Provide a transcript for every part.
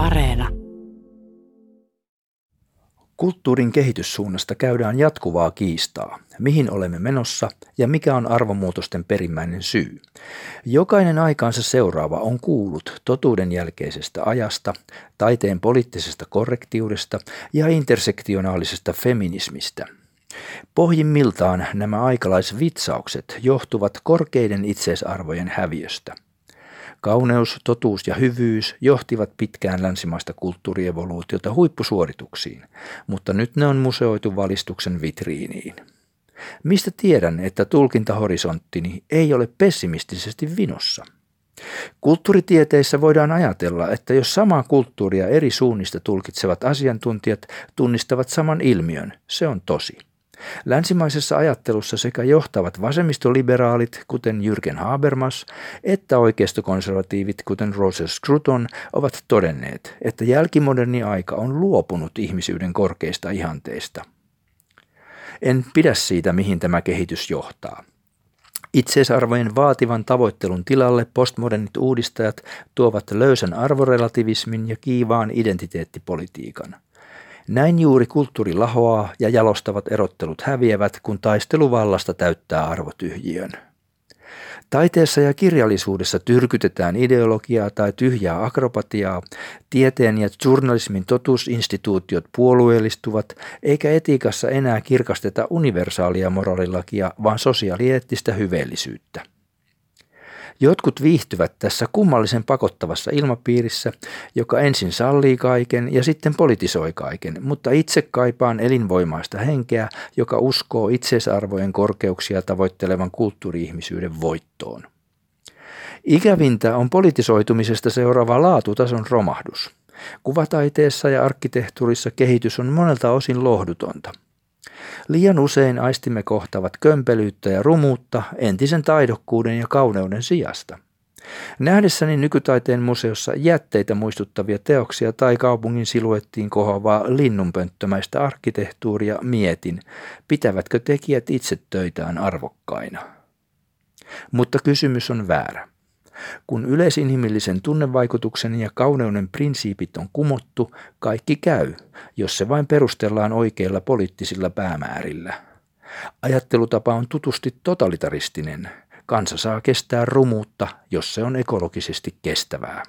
Areena. Kulttuurin kehityssuunnasta käydään jatkuvaa kiistaa. Mihin olemme menossa ja mikä on arvomuutosten perimmäinen syy? Jokainen aikaansa seuraava on kuullut totuuden jälkeisestä ajasta, taiteen poliittisesta korrektiudesta ja intersektionaalisesta feminismistä. Pohjimmiltaan nämä aikalaisvitsaukset johtuvat korkeiden itseisarvojen häviöstä – Kauneus, totuus ja hyvyys johtivat pitkään länsimaista kulttuurievoluutiota huippusuorituksiin, mutta nyt ne on museoitu valistuksen vitriiniin. Mistä tiedän, että tulkintahorisonttini ei ole pessimistisesti vinossa? Kulttuuritieteissä voidaan ajatella, että jos samaa kulttuuria eri suunnista tulkitsevat asiantuntijat tunnistavat saman ilmiön, se on tosi. Länsimaisessa ajattelussa sekä johtavat vasemmistoliberaalit, kuten Jürgen Habermas, että oikeistokonservatiivit, kuten Roger Scruton, ovat todenneet, että jälkimoderni aika on luopunut ihmisyyden korkeista ihanteista. En pidä siitä, mihin tämä kehitys johtaa. Itseisarvojen vaativan tavoittelun tilalle postmodernit uudistajat tuovat löysän arvorelativismin ja kiivaan identiteettipolitiikan – näin juuri kulttuuri lahoaa ja jalostavat erottelut häviävät, kun taistelu vallasta täyttää arvotyhjiön. Taiteessa ja kirjallisuudessa tyrkytetään ideologiaa tai tyhjää akrobatiaa, tieteen ja journalismin totuusinstituutiot puolueellistuvat, eikä etiikassa enää kirkasteta universaalia moraalilakia, vaan sosiaalieettistä hyveellisyyttä. Jotkut viihtyvät tässä kummallisen pakottavassa ilmapiirissä, joka ensin sallii kaiken ja sitten politisoi kaiken, mutta itse kaipaan elinvoimaista henkeä, joka uskoo itseisarvojen korkeuksia tavoittelevan kulttuuri-ihmisyyden voittoon. Ikävintä on politisoitumisesta seuraava laatutason romahdus. Kuvataiteessa ja arkkitehtuurissa kehitys on monelta osin lohdutonta – Liian usein aistimme kohtavat kömpelyyttä ja rumuutta entisen taidokkuuden ja kauneuden sijasta. Nähdessäni nykytaiteen museossa jätteitä muistuttavia teoksia tai kaupungin siluettiin kohoavaa linnunpönttömäistä arkkitehtuuria mietin, pitävätkö tekijät itse töitään arvokkaina. Mutta kysymys on väärä. Kun yleisinhimillisen tunnevaikutuksen ja kauneuden prinsiipit on kumottu, kaikki käy, jos se vain perustellaan oikeilla poliittisilla päämäärillä. Ajattelutapa on tutusti totalitaristinen. Kansa saa kestää rumuutta, jos se on ekologisesti kestävää.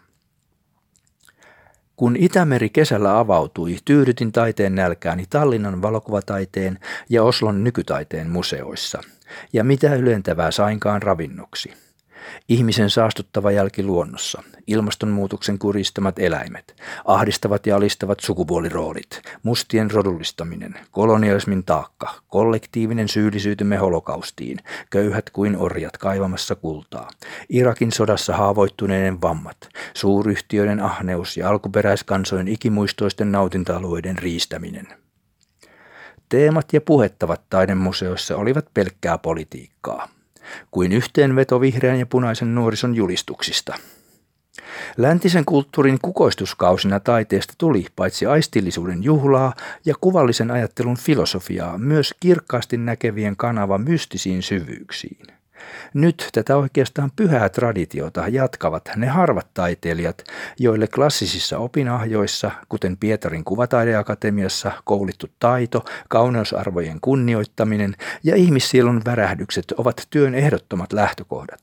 Kun Itämeri kesällä avautui, tyydytin taiteen nälkääni Tallinnan valokuvataiteen ja Oslon nykytaiteen museoissa. Ja mitä ylentävää sainkaan ravinnoksi. Ihmisen saastuttava jälki luonnossa, ilmastonmuutoksen kuristamat eläimet, ahdistavat ja alistavat sukupuoliroolit, mustien rodullistaminen, kolonialismin taakka, kollektiivinen syyllisyytemme holokaustiin, köyhät kuin orjat kaivamassa kultaa, Irakin sodassa haavoittuneiden vammat, suuryhtiöiden ahneus ja alkuperäiskansojen ikimuistoisten nautinta-alueiden riistäminen. Teemat ja puhettavat taidemuseoissa olivat pelkkää politiikkaa kuin yhteenveto vihreän ja punaisen nuorison julistuksista. Läntisen kulttuurin kukoistuskausina taiteesta tuli paitsi aistillisuuden juhlaa ja kuvallisen ajattelun filosofiaa myös kirkkaasti näkevien kanava mystisiin syvyyksiin. Nyt tätä oikeastaan pyhää traditiota jatkavat ne harvat taiteilijat, joille klassisissa opinahjoissa, kuten Pietarin kuvataideakatemiassa, koulittu taito, kauneusarvojen kunnioittaminen ja ihmissielun värähdykset ovat työn ehdottomat lähtökohdat.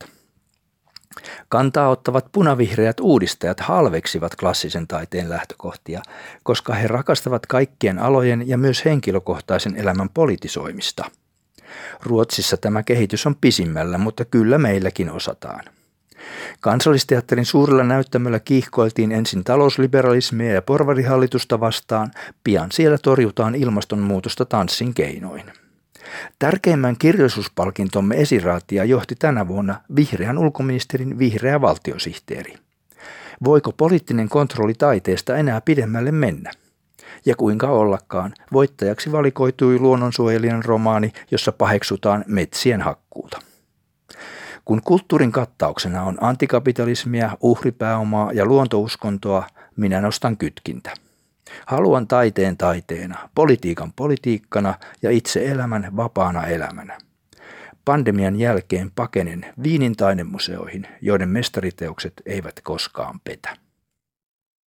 Kantaa ottavat punavihreät uudistajat halveksivat klassisen taiteen lähtökohtia, koska he rakastavat kaikkien alojen ja myös henkilökohtaisen elämän politisoimista – Ruotsissa tämä kehitys on pisimmällä, mutta kyllä meilläkin osataan. Kansallisteatterin suurella näyttämöllä kiihkoiltiin ensin talousliberalismia ja porvarihallitusta vastaan, pian siellä torjutaan ilmastonmuutosta tanssin keinoin. Tärkeimmän kirjallisuuspalkintomme esiraatia johti tänä vuonna vihreän ulkoministerin vihreä valtiosihteeri. Voiko poliittinen kontrolli taiteesta enää pidemmälle mennä? Ja kuinka ollakaan, voittajaksi valikoitui luonnonsuojelijan romaani, jossa paheksutaan metsien hakkuuta. Kun kulttuurin kattauksena on antikapitalismia, uhripääomaa ja luontouskontoa, minä nostan kytkintä. Haluan taiteen taiteena, politiikan politiikkana ja itse elämän vapaana elämänä. Pandemian jälkeen pakenen Viinin taidemuseoihin, joiden mestariteokset eivät koskaan petä.